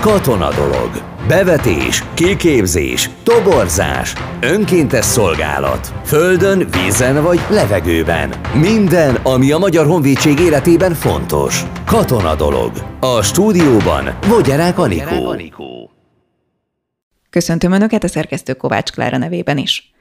Katona dolog. Bevetés, kiképzés, toborzás, önkéntes szolgálat. Földön, vízen vagy levegőben. Minden, ami a Magyar Honvédség életében fontos. Katona dolog. A stúdióban Vogyarák Anikó. Köszöntöm Önöket a szerkesztő Kovács Klára nevében is.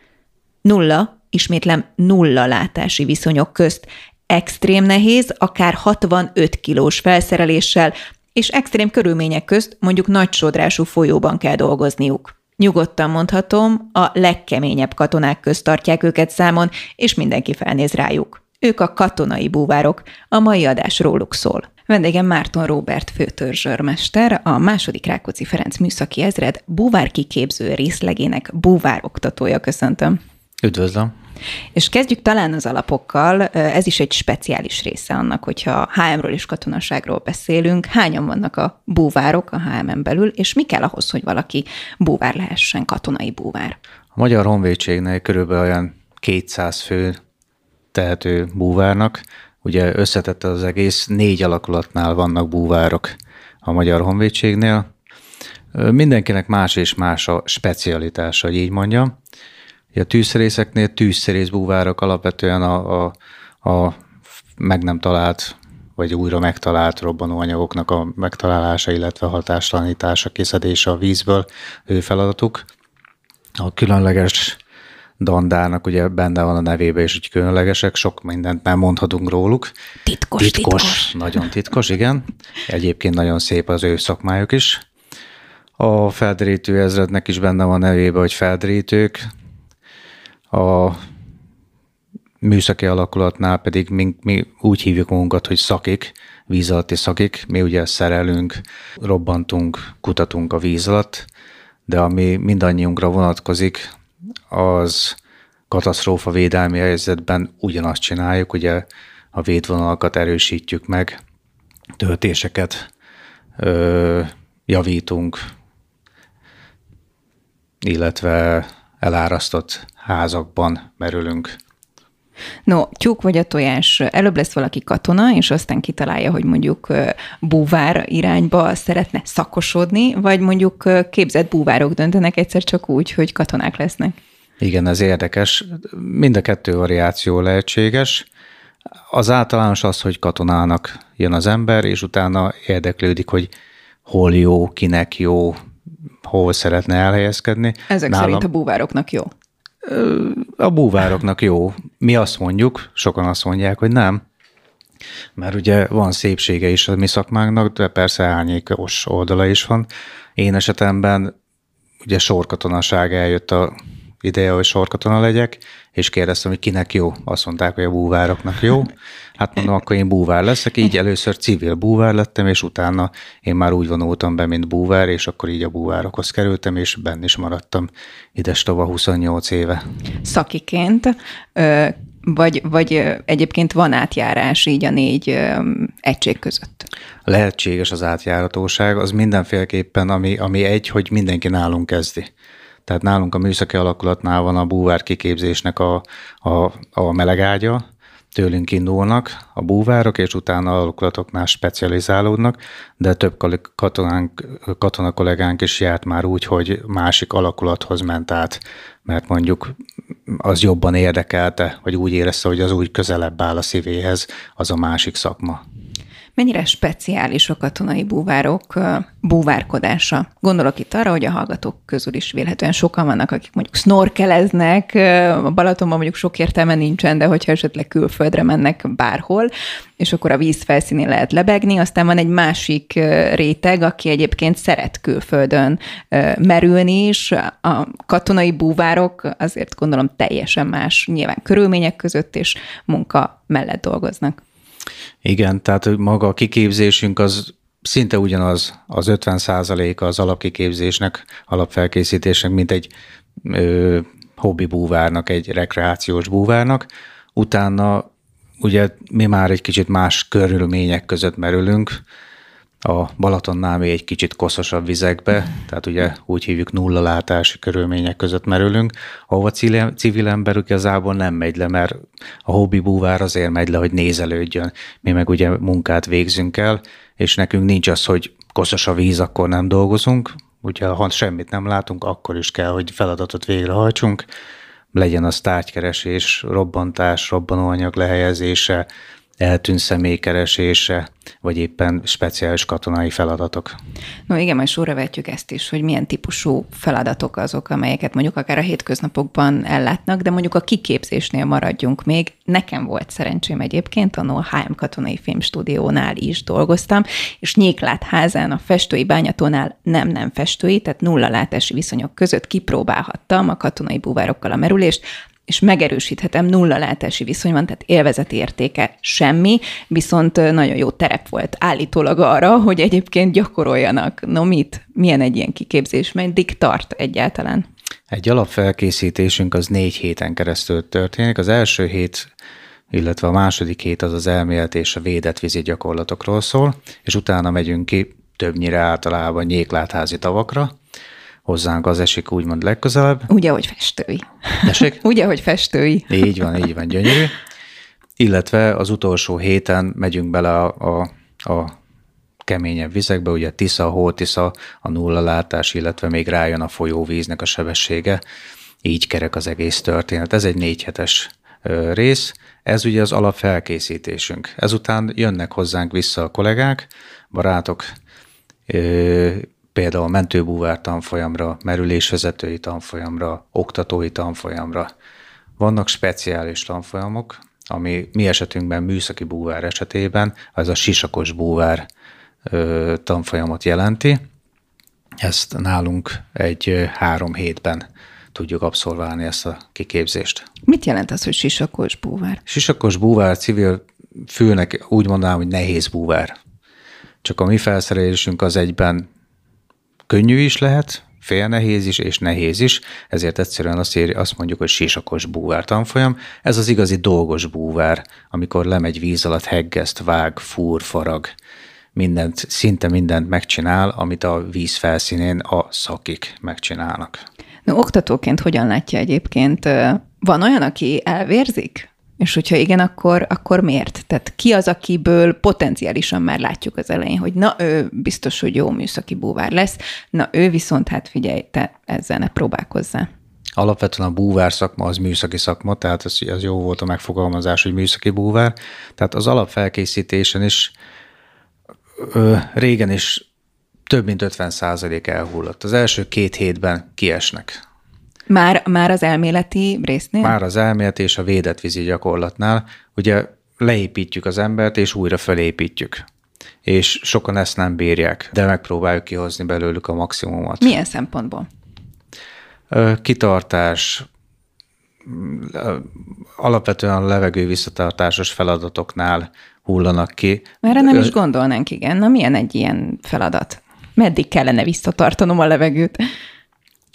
Nulla, ismétlem nulla látási viszonyok közt, extrém nehéz, akár 65 kilós felszereléssel, és extrém körülmények közt mondjuk nagy sodrású folyóban kell dolgozniuk. Nyugodtan mondhatom, a legkeményebb katonák közt tartják őket számon, és mindenki felnéz rájuk. Ők a katonai búvárok, a mai adás róluk szól. Vendégem Márton Robert főtörzsörmester, a második Rákóczi Ferenc műszaki ezred búvárkiképző részlegének búvár oktatója. Köszöntöm. Üdvözlöm. És kezdjük talán az alapokkal. Ez is egy speciális része annak, hogyha HM-ről és katonaságról beszélünk. Hányan vannak a búvárok a HM-en belül, és mi kell ahhoz, hogy valaki búvár lehessen, katonai búvár? A Magyar Honvédségnél körülbelül olyan 200 fő tehető búvárnak. Ugye összetette az egész, négy alakulatnál vannak búvárok a Magyar Honvédségnél. Mindenkinek más és más a specialitása, hogy így mondjam. A tűzszerészeknél tűzszerész búvárok alapvetően a, a, a meg nem talált vagy újra megtalált robbanóanyagoknak a megtalálása, illetve hatástalanítása, kiszedése a vízből, ő feladatuk. A különleges dandának ugye benne van a nevébe is, hogy különlegesek, sok mindent nem mondhatunk róluk. Titkos, titkos. titkos. Nagyon titkos, igen. Egyébként nagyon szép az ő szakmájuk is. A felderítő ezrednek is benne van a nevébe, hogy felderítők, a műszaki alakulatnál pedig mi, mi úgy hívjuk magunkat, hogy szakik, víz alatti szakik. Mi ugye szerelünk, robbantunk, kutatunk a víz alatt, de ami mindannyiunkra vonatkozik, az katasztrófa védelmi helyzetben ugyanazt csináljuk, ugye a védvonalakat erősítjük meg, töltéseket ö, javítunk, illetve elárasztott házakban merülünk. No, tyúk vagy a tojás, előbb lesz valaki katona, és aztán kitalálja, hogy mondjuk búvár irányba szeretne szakosodni, vagy mondjuk képzett búvárok döntenek egyszer csak úgy, hogy katonák lesznek. Igen, ez érdekes. Mind a kettő variáció lehetséges. Az általános az, hogy katonának jön az ember, és utána érdeklődik, hogy hol jó, kinek jó, hol szeretne elhelyezkedni. Ezek Nálam... szerint a búvároknak jó a búvároknak jó. Mi azt mondjuk, sokan azt mondják, hogy nem, mert ugye van szépsége is a mi szakmánknak, de persze árnyékos oldala is van. Én esetemben ugye sorkatonaság eljött a ideje, hogy sorkatona legyek, és kérdeztem, hogy kinek jó. Azt mondták, hogy a búvároknak jó. Hát mondom, akkor én búvár leszek, így először civil búvár lettem, és utána én már úgy vonultam be, mint búvár, és akkor így a búvárokhoz kerültem, és benn is maradtam ides tova 28 éve. Szakiként, vagy, vagy egyébként van átjárás így a négy egység között? Lehetséges az átjáratóság, az mindenféleképpen, ami, ami egy, hogy mindenki nálunk kezdi. Tehát nálunk a műszaki alakulatnál van a búvár kiképzésnek a, a, a melegágya, tőlünk indulnak a búvárok, és utána alakulatoknál specializálódnak, de több katonánk, katona kollégánk is járt már úgy, hogy másik alakulathoz ment át, mert mondjuk az jobban érdekelte, vagy úgy érezte, hogy az úgy közelebb áll a szívéhez, az a másik szakma. Mennyire speciális a katonai búvárok búvárkodása? Gondolok itt arra, hogy a hallgatók közül is vélhetően sokan vannak, akik mondjuk snorkeleznek, a Balatonban mondjuk sok értelme nincsen, de hogyha esetleg külföldre mennek bárhol, és akkor a víz felszínén lehet lebegni, aztán van egy másik réteg, aki egyébként szeret külföldön merülni is. A katonai búvárok azért gondolom teljesen más nyilván körülmények között és munka mellett dolgoznak. Igen, tehát maga a kiképzésünk az szinte ugyanaz, az 50 a az alapkiképzésnek, alapfelkészítésnek, mint egy ö, hobbi búvárnak, egy rekreációs búvárnak. Utána ugye mi már egy kicsit más körülmények között merülünk, a Balatonnál még egy kicsit koszosabb vizekbe, tehát ugye úgy hívjuk nulla látási körülmények között merülünk, ahova civil ember igazából nem megy le, mert a hobbi búvár azért megy le, hogy nézelődjön. Mi meg ugye munkát végzünk el, és nekünk nincs az, hogy koszos a víz, akkor nem dolgozunk, ugye ha semmit nem látunk, akkor is kell, hogy feladatot végrehajtsunk, legyen az tárgykeresés, robbantás, robbanóanyag lehelyezése, eltűnt személy keresése, vagy éppen speciális katonai feladatok. No igen, majd sorra vetjük ezt is, hogy milyen típusú feladatok azok, amelyeket mondjuk akár a hétköznapokban ellátnak, de mondjuk a kiképzésnél maradjunk még. Nekem volt szerencsém egyébként, a HM Katonai Filmstúdiónál is dolgoztam, és Nyéklátházán a festői bányatónál nem nem festői, tehát nulla látási viszonyok között kipróbálhattam a katonai búvárokkal a merülést, és megerősíthetem, nulla látási viszony van, tehát élvezeti értéke semmi, viszont nagyon jó terep volt állítólag arra, hogy egyébként gyakoroljanak. No mit? Milyen egy ilyen kiképzés? Meddig tart egyáltalán? Egy alapfelkészítésünk az négy héten keresztül történik. Az első hét illetve a második hét az az elmélet és a védett vízi gyakorlatokról szól, és utána megyünk ki többnyire általában nyéklátházi tavakra, hozzánk az esik úgymond legközelebb. Ugye, hogy festői. Tessék? Ugye, hogy festői. Így van, így van, gyönyörű. Illetve az utolsó héten megyünk bele a, a, a keményebb vizekbe, ugye Tisza, Hótisza, a nulla látás, illetve még rájön a folyóvíznek a sebessége. Így kerek az egész történet. Ez egy négy hetes rész. Ez ugye az alapfelkészítésünk. Ezután jönnek hozzánk vissza a kollégák, barátok, például mentőbúvár tanfolyamra, merülésvezetői tanfolyamra, oktatói tanfolyamra. Vannak speciális tanfolyamok, ami mi esetünkben műszaki búvár esetében, az a sisakos búvár ö, tanfolyamot jelenti. Ezt nálunk egy három hétben tudjuk abszolválni ezt a kiképzést. Mit jelent az, hogy sisakos búvár? Sisakos búvár civil fülnek úgy mondanám, hogy nehéz búvár. Csak a mi felszerelésünk az egyben könnyű is lehet, fél nehéz is és nehéz is, ezért egyszerűen azt, ér, azt mondjuk, hogy sisakos búvár tanfolyam. Ez az igazi dolgos búvár, amikor lemegy víz alatt, heggeszt, vág, fúr, farag, mindent, szinte mindent megcsinál, amit a víz felszínén a szakik megcsinálnak. No, oktatóként hogyan látja egyébként? Van olyan, aki elvérzik? És hogyha igen, akkor, akkor miért? Tehát ki az, akiből potenciálisan már látjuk az elején, hogy na, ő biztos, hogy jó műszaki búvár lesz, na, ő viszont hát figyelj, te ezzel ne próbálkozzál. Alapvetően a búvár szakma az műszaki szakma, tehát az, az jó volt a megfogalmazás, hogy műszaki búvár. Tehát az alapfelkészítésen is ö, régen is több mint 50 százalék elhullott. Az első két hétben kiesnek már, már az elméleti résznél? Már az elméleti és a védett vízi gyakorlatnál. Ugye leépítjük az embert, és újra felépítjük. És sokan ezt nem bírják, de megpróbáljuk kihozni belőlük a maximumot. Milyen szempontból? Kitartás, alapvetően a levegő visszatartásos feladatoknál hullanak ki. Erre nem is gondolnánk, igen. Na milyen egy ilyen feladat? Meddig kellene visszatartanom a levegőt?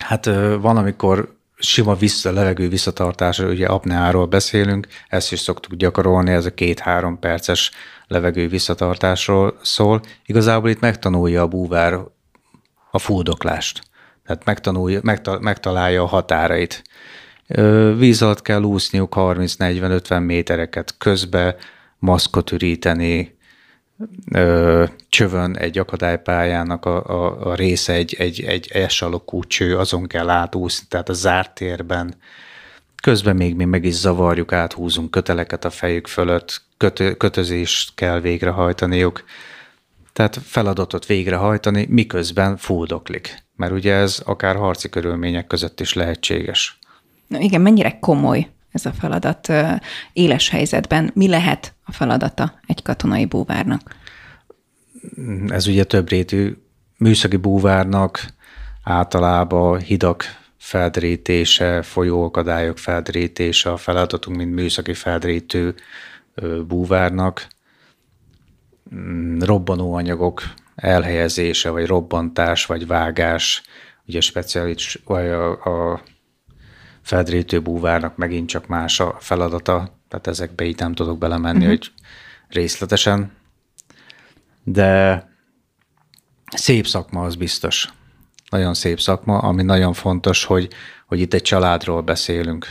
Hát van, amikor sima vissza, levegő visszatartásra, ugye apneáról beszélünk, ezt is szoktuk gyakorolni, ez a két-három perces levegő visszatartásról szól. Igazából itt megtanulja a búvár a fúdoklást, tehát megtanulja, megta, megtalálja a határait. Víz alatt kell úszniuk 30-40-50 métereket, közbe maszkot üríteni, ö, csövön egy akadálypályának a, a, a része egy, egy, egy esalokú cső, azon kell átúszni, tehát a zárt térben. Közben még mi meg is zavarjuk, áthúzunk köteleket a fejük fölött, kötö, kötözést kell végrehajtaniuk. Tehát feladatot végrehajtani, miközben fúdoklik. Mert ugye ez akár harci körülmények között is lehetséges. Na igen, mennyire komoly ez a feladat éles helyzetben? Mi lehet a feladata egy katonai búvárnak? Ez ugye több rétű műszaki búvárnak általában hidak feldrítése, folyóakadályok feldrítése a feladatunk, mint műszaki feldrítő búvárnak. Mm, robbanóanyagok elhelyezése, vagy robbantás, vagy vágás, ugye speciális, vagy a, a feldrítő búvárnak megint csak más a feladata, tehát ezekbe így nem tudok belemenni, uh-huh. hogy részletesen, de szép szakma az biztos. Nagyon szép szakma, ami nagyon fontos, hogy, hogy itt egy családról beszélünk.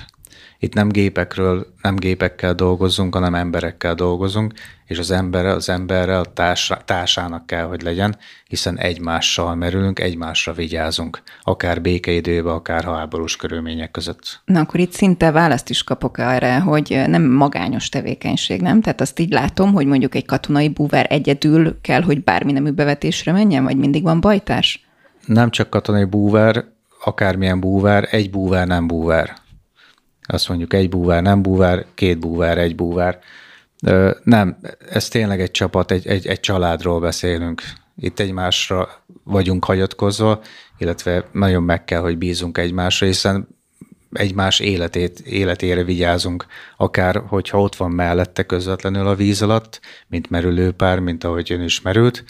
Itt nem gépekről, nem gépekkel dolgozunk, hanem emberekkel dolgozunk, és az ember az emberrel a társ, társának kell, hogy legyen, hiszen egymással merülünk, egymásra vigyázunk, akár békeidőben, akár háborús körülmények között. Na akkor itt szinte választ is kapok arra, hogy nem magányos tevékenység, nem? Tehát azt így látom, hogy mondjuk egy katonai búvár egyedül kell, hogy bármi nemű bevetésre menjen, vagy mindig van bajtárs? Nem csak katonai búvár, akármilyen búvár, egy búvár nem búvár. Azt mondjuk egy búvár nem búvár, két búvár, egy búvár. Nem, ez tényleg egy csapat, egy, egy, egy családról beszélünk. Itt egymásra vagyunk hagyatkozva, illetve nagyon meg kell, hogy bízunk egymásra, hiszen egymás életét, életére vigyázunk, akár hogyha ott van mellette közvetlenül a víz alatt, mint merülőpár, mint ahogy ön is merült,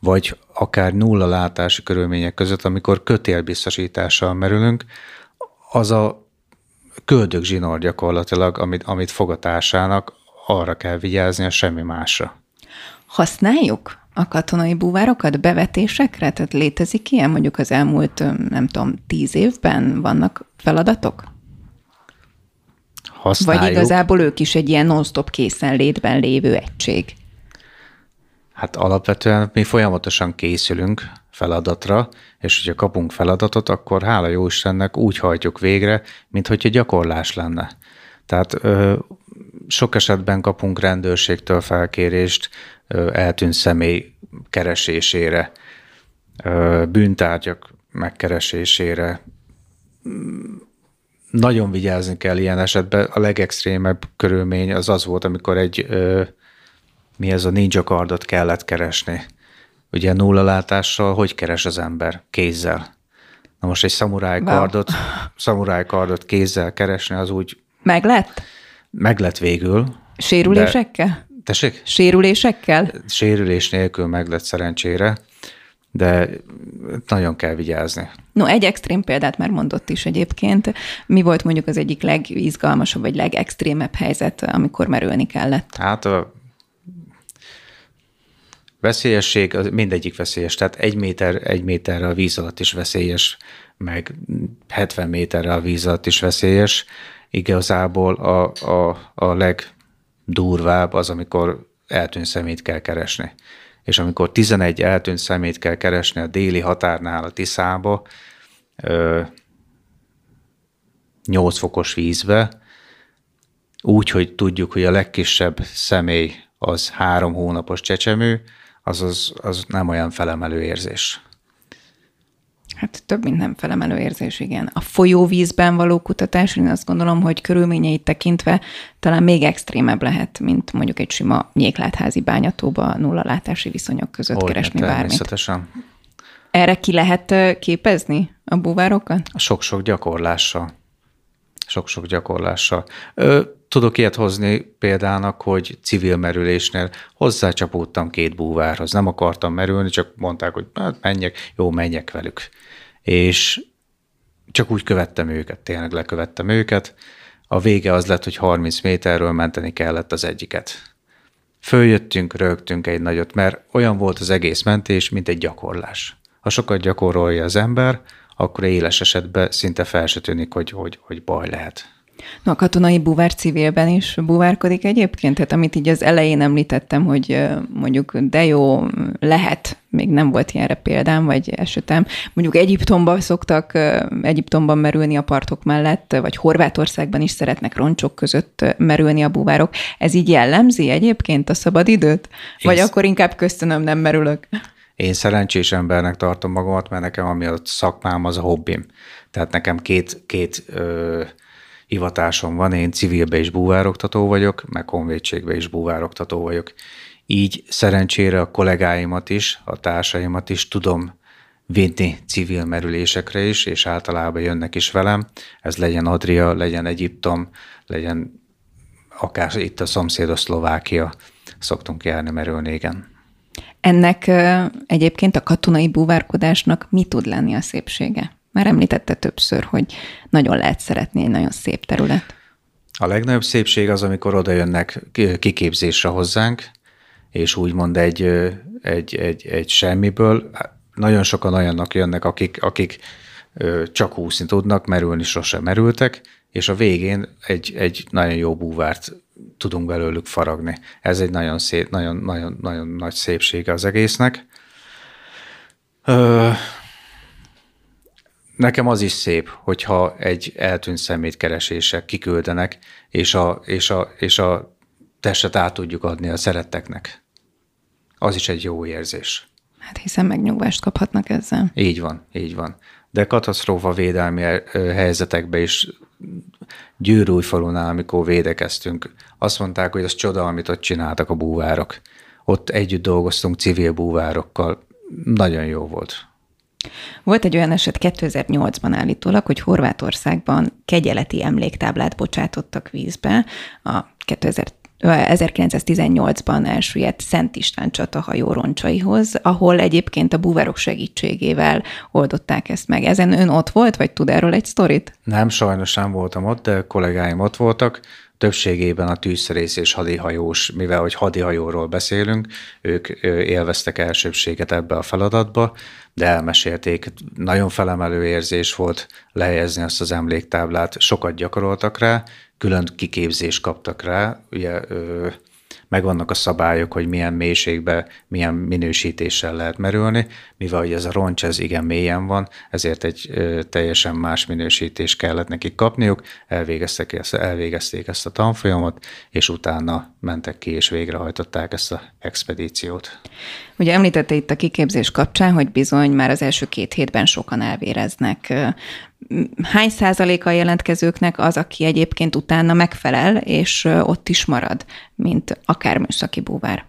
vagy akár nulla látási körülmények között, amikor kötélbiztosítással merülünk, az a köldök zsinór gyakorlatilag, amit, amit fogatásának arra kell vigyázni, a semmi másra. Használjuk a katonai búvárokat bevetésekre? Tehát létezik ilyen mondjuk az elmúlt, nem tudom, tíz évben vannak feladatok? Használjuk. Vagy igazából ők is egy ilyen non-stop készenlétben lévő egység? Hát alapvetően mi folyamatosan készülünk feladatra, és hogyha kapunk feladatot, akkor hála jó Istennek úgy hajtjuk végre, mint hogyha gyakorlás lenne. Tehát ö, sok esetben kapunk rendőrségtől felkérést ö, eltűnt személy keresésére, ö, bűntárgyak megkeresésére. Nagyon vigyázni kell ilyen esetben. A legextrémebb körülmény az az volt, amikor egy ö, mi ez a ninja kardot kellett keresni. Ugye nulla látással hogy keres az ember? Kézzel. Na most egy szamuráj kardot, wow. szamuráj kardot kézzel keresni, az úgy... Meg lett? Meg lett végül. Sérülésekkel? De, tessék? Sérülésekkel? Sérülés nélkül meg lett szerencsére, de nagyon kell vigyázni. No, egy extrém példát már mondott is egyébként. Mi volt mondjuk az egyik legizgalmasabb, vagy legextrémebb helyzet, amikor merülni kellett? Hát a Veszélyesség, az mindegyik veszélyes, tehát egy méter, egy méterre a víz alatt is veszélyes, meg 70 méterre a víz alatt is veszélyes. Igazából a, a, a legdurvább az, amikor eltűnt szemét kell keresni. És amikor 11 eltűnt szemét kell keresni a déli határnál a Tiszába, 8 fokos vízbe, úgy, hogy tudjuk, hogy a legkisebb személy az három hónapos csecsemő, az, az, az nem olyan felemelő érzés. Hát több, mint nem felemelő érzés, igen. A folyóvízben való kutatás, én azt gondolom, hogy körülményeit tekintve talán még extrémebb lehet, mint mondjuk egy sima nyéklátházi bányatóba nulla látási viszonyok között Olyan, keresni bármit. Erre ki lehet képezni a búvárokat? Sok-sok gyakorlással. Sok-sok gyakorlással. Ö, Tudok ilyet hozni példának, hogy civil merülésnél hozzácsapódtam két búvárhoz. Nem akartam merülni, csak mondták, hogy hát menjek, jó, menjek velük. És csak úgy követtem őket, tényleg lekövettem őket. A vége az lett, hogy 30 méterről menteni kellett az egyiket. Följöttünk, rögtünk egy nagyot, mert olyan volt az egész mentés, mint egy gyakorlás. Ha sokat gyakorolja az ember, akkor éles esetben szinte fel se tűnik, hogy, hogy, hogy baj lehet. No, a katonai búvár civilben is búvárkodik egyébként? Tehát amit így az elején említettem, hogy mondjuk de jó, lehet, még nem volt ilyenre példám, vagy esetem. Mondjuk Egyiptomban szoktak Egyiptomban merülni a partok mellett, vagy Horvátországban is szeretnek roncsok között merülni a búvárok. Ez így jellemzi egyébként a szabadidőt? Vagy Én akkor inkább köszönöm, nem merülök? Én szerencsés embernek tartom magamat, mert nekem ami a szakmám, az a hobbim. Tehát nekem két, két ö, hivatásom van, én civilbe is búvároktató vagyok, meg honvédségbe is búvároktató vagyok. Így szerencsére a kollégáimat is, a társaimat is tudom vinni civil merülésekre is, és általában jönnek is velem. Ez legyen Adria, legyen Egyiptom, legyen akár itt a szomszédos Szlovákia, szoktunk járni merülni, igen. Ennek egyébként a katonai búvárkodásnak mi tud lenni a szépsége? Már említette többször, hogy nagyon lehet szeretni egy nagyon szép terület. A legnagyobb szépség az, amikor oda jönnek kiképzésre hozzánk, és úgymond egy, egy, egy, egy semmiből. Nagyon sokan olyannak jönnek, akik, akik csak úszni tudnak, merülni sosem merültek, és a végén egy, egy nagyon jó búvárt tudunk belőlük faragni. Ez egy nagyon, szép, nagyon, nagyon, nagyon nagy szépsége az egésznek. Ö, nekem az is szép, hogyha egy eltűnt szemét keresése kiküldenek, és a, és a, és a testet át tudjuk adni a szeretteknek. Az is egy jó érzés. Hát hiszen megnyugvást kaphatnak ezzel. Így van, így van. De katasztrófa védelmi helyzetekben is Győrújfalunál, amikor védekeztünk, azt mondták, hogy az csoda, amit ott csináltak a búvárok. Ott együtt dolgoztunk civil búvárokkal. Nagyon jó volt. Volt egy olyan eset 2008-ban állítólag, hogy Horvátországban kegyeleti emléktáblát bocsátottak vízbe a 2000 1918-ban elsüllyedt Szent István csata hajó roncsaihoz, ahol egyébként a búvárok segítségével oldották ezt meg. Ezen ön ott volt, vagy tud erről egy sztorit? Nem, sajnos nem voltam ott, de kollégáim ott voltak többségében a tűzszerész és hadihajós, mivel hogy hadihajóról beszélünk, ők élveztek elsőbséget ebbe a feladatba, de elmesélték, nagyon felemelő érzés volt lehelyezni azt az emléktáblát, sokat gyakoroltak rá, külön kiképzést kaptak rá, ugye megvannak a szabályok, hogy milyen mélységbe, milyen minősítéssel lehet merülni, mivel hogy ez a roncs ez igen mélyen van, ezért egy teljesen más minősítést kellett nekik kapniuk, elvégezték ezt, elvégezték ezt a tanfolyamot, és utána mentek ki és végrehajtották ezt a expedíciót. Ugye említette itt a kiképzés kapcsán, hogy bizony már az első két hétben sokan elvéreznek. Hány százaléka a jelentkezőknek az, aki egyébként utána megfelel, és ott is marad, mint akár műszaki búvár?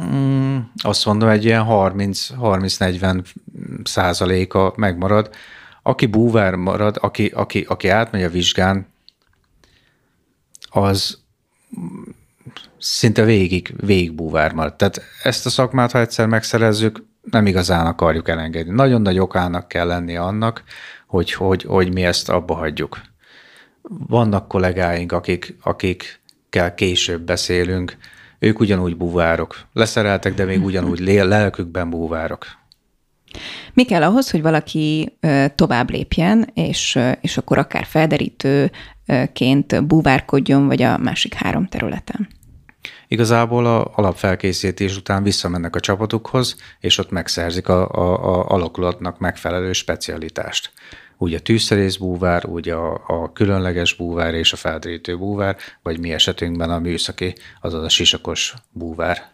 Mm, azt mondom, egy ilyen 30-40 százaléka megmarad. Aki búvár marad, aki, aki, aki átmegy a vizsgán, az szinte végig, végig búvár marad. Tehát ezt a szakmát, ha egyszer megszerezzük, nem igazán akarjuk elengedni. Nagyon nagy okának kell lenni annak, hogy, hogy, hogy mi ezt abba hagyjuk. Vannak kollégáink, akik, akikkel később beszélünk, ők ugyanúgy búvárok. Leszereltek, de még ugyanúgy lelkükben búvárok. Mi kell ahhoz, hogy valaki tovább lépjen, és, és akkor akár felderítőként búvárkodjon, vagy a másik három területen? Igazából a alapfelkészítés után visszamennek a csapatukhoz, és ott megszerzik a, a, a alakulatnak megfelelő specialitást. Úgy a tűzszerész búvár, úgy a, a különleges búvár és a feldrítő búvár, vagy mi esetünkben a műszaki, azaz a sisakos búvár.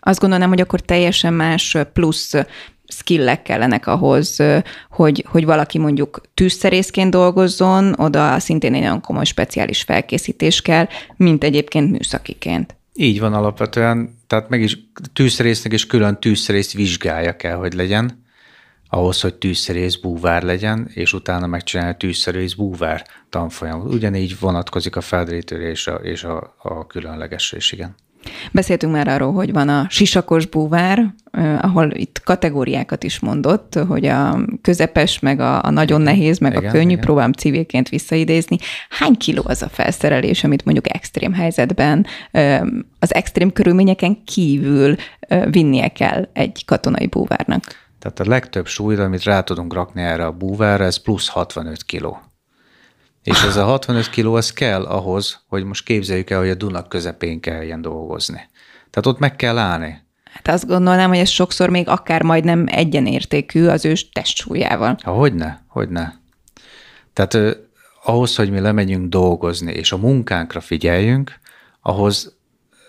Azt gondolom, hogy akkor teljesen más plusz skillek kellenek ahhoz, hogy, hogy valaki mondjuk tűzszerészként dolgozzon, oda szintén egy nagyon komoly speciális felkészítés kell, mint egyébként műszakiként. Így van alapvetően, tehát meg is tűzszerésznek is külön tűzszerész vizsgája kell, hogy legyen, ahhoz, hogy tűzszerész búvár legyen, és utána megcsinálni a tűzszerész búvár tanfolyam. Ugyanígy vonatkozik a feldrítőre és a, és a, a különlegesre is, igen. Beszéltünk már arról, hogy van a sisakos búvár, ahol itt kategóriákat is mondott, hogy a közepes, meg a, a nagyon nehéz, meg igen, a könnyű, igen. próbálom civilként visszaidézni. Hány kiló az a felszerelés, amit mondjuk extrém helyzetben, az extrém körülményeken kívül vinnie kell egy katonai búvárnak? Tehát a legtöbb súlyt, amit rá tudunk rakni erre a búvárra, ez plusz 65 kiló. És ez a 65 kiló, ez kell ahhoz, hogy most képzeljük el, hogy a Dunak közepén kelljen dolgozni. Tehát ott meg kell állni. Hát azt gondolnám, hogy ez sokszor még akár majdnem egyenértékű az ős testsúlyával. Ha, hogyne, hogyne. Tehát eh, ahhoz, hogy mi lemegyünk dolgozni, és a munkánkra figyeljünk, ahhoz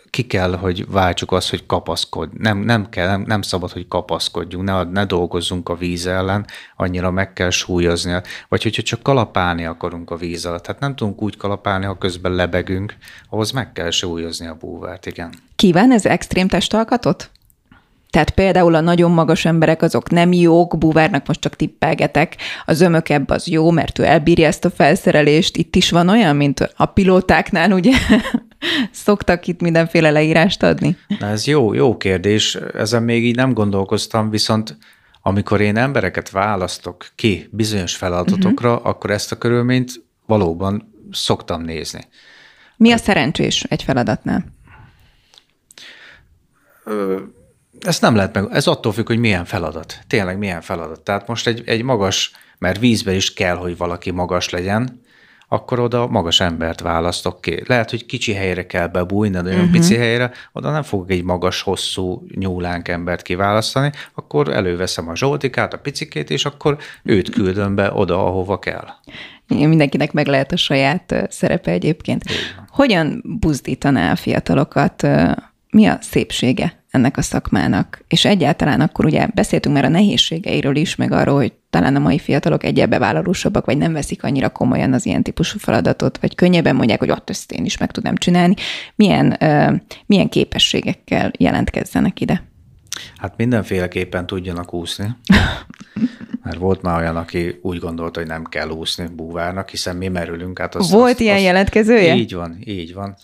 ki kell, hogy váltsuk azt, hogy kapaszkodj. Nem, nem, kell, nem, nem szabad, hogy kapaszkodjunk, ne, ne dolgozzunk a víz ellen, annyira meg kell súlyozni. Vagy hogyha csak kalapálni akarunk a víz alatt. Tehát nem tudunk úgy kalapálni, ha közben lebegünk, ahhoz meg kell súlyozni a búvárt, igen. Kíván ez extrém testalkatot? Tehát például a nagyon magas emberek azok nem jók, búvárnak most csak tippelgetek, a zömökebb az jó, mert ő elbírja ezt a felszerelést. Itt is van olyan, mint a pilótáknál, ugye? Szoktak itt mindenféle leírást adni? Na ez jó, jó kérdés. Ezen még így nem gondolkoztam, viszont amikor én embereket választok ki bizonyos feladatokra, uh-huh. akkor ezt a körülményt valóban szoktam nézni. Mi a szerencsés egy feladatnál? ezt nem lehet meg, ez attól függ, hogy milyen feladat, tényleg milyen feladat. Tehát most egy, egy magas, mert vízben is kell, hogy valaki magas legyen, akkor oda magas embert választok ki. Lehet, hogy kicsi helyre kell bebújni, de olyan uh-huh. pici helyre, oda nem fogok egy magas, hosszú nyúlánk embert kiválasztani, akkor előveszem a Zsoltikát, a picikét, és akkor őt küldöm be oda, ahova kell. Mindenkinek meg lehet a saját szerepe egyébként. Hogyan buzdítaná a fiatalokat? Mi a szépsége ennek a szakmának? És egyáltalán akkor ugye beszéltünk már a nehézségeiről is, meg arról, hogy talán a mai fiatalok egyel bevállalósabbak, vagy nem veszik annyira komolyan az ilyen típusú feladatot, vagy könnyebben mondják, hogy ott ezt én is meg tudnám csinálni. Milyen, uh, milyen képességekkel jelentkezzenek ide? Hát mindenféleképpen tudjanak úszni. Mert volt már olyan, aki úgy gondolta, hogy nem kell úszni búvárnak, hiszen mi merülünk. Hát az, volt az, ilyen az, jelentkezője? Így van, így van.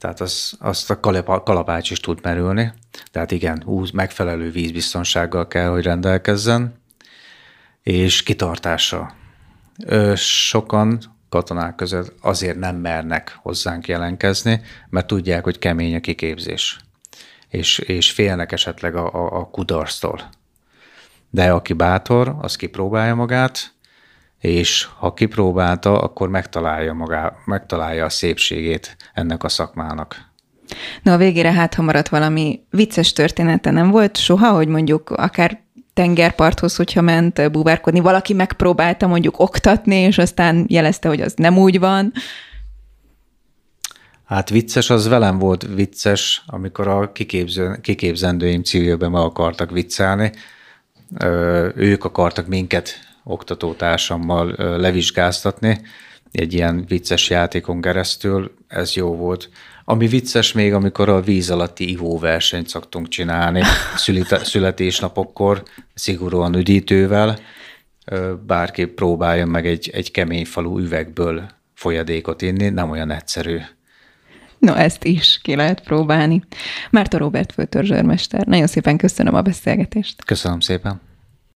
Tehát az, azt a kalapács is tud merülni. Tehát igen, úz, megfelelő vízbiztonsággal kell, hogy rendelkezzen, és kitartással. Sokan katonák között azért nem mernek hozzánk jelentkezni, mert tudják, hogy kemény a kiképzés, és, és félnek esetleg a, a, a kudarctól. De aki bátor, az kipróbálja magát, és ha kipróbálta, akkor megtalálja, magá, megtalálja a szépségét ennek a szakmának. Na a végére hát, ha maradt valami vicces története, nem volt soha, hogy mondjuk akár tengerparthoz, hogyha ment búvárkodni, valaki megpróbálta mondjuk oktatni, és aztán jelezte, hogy az nem úgy van. Hát vicces, az velem volt vicces, amikor a kiképző, kiképzendőim civilben meg akartak viccelni. Ők akartak minket oktatótársammal levizsgáztatni, egy ilyen vicces játékon keresztül, ez jó volt. Ami vicces még, amikor a víz alatti ivóversenyt szoktunk csinálni születésnapokkor, szigorúan üdítővel, bárki próbáljon meg egy, egy kemény falu üvegből folyadékot inni, nem olyan egyszerű. No, ezt is ki lehet próbálni. Márta Robert főtörzsőrmester, nagyon szépen köszönöm a beszélgetést. Köszönöm szépen.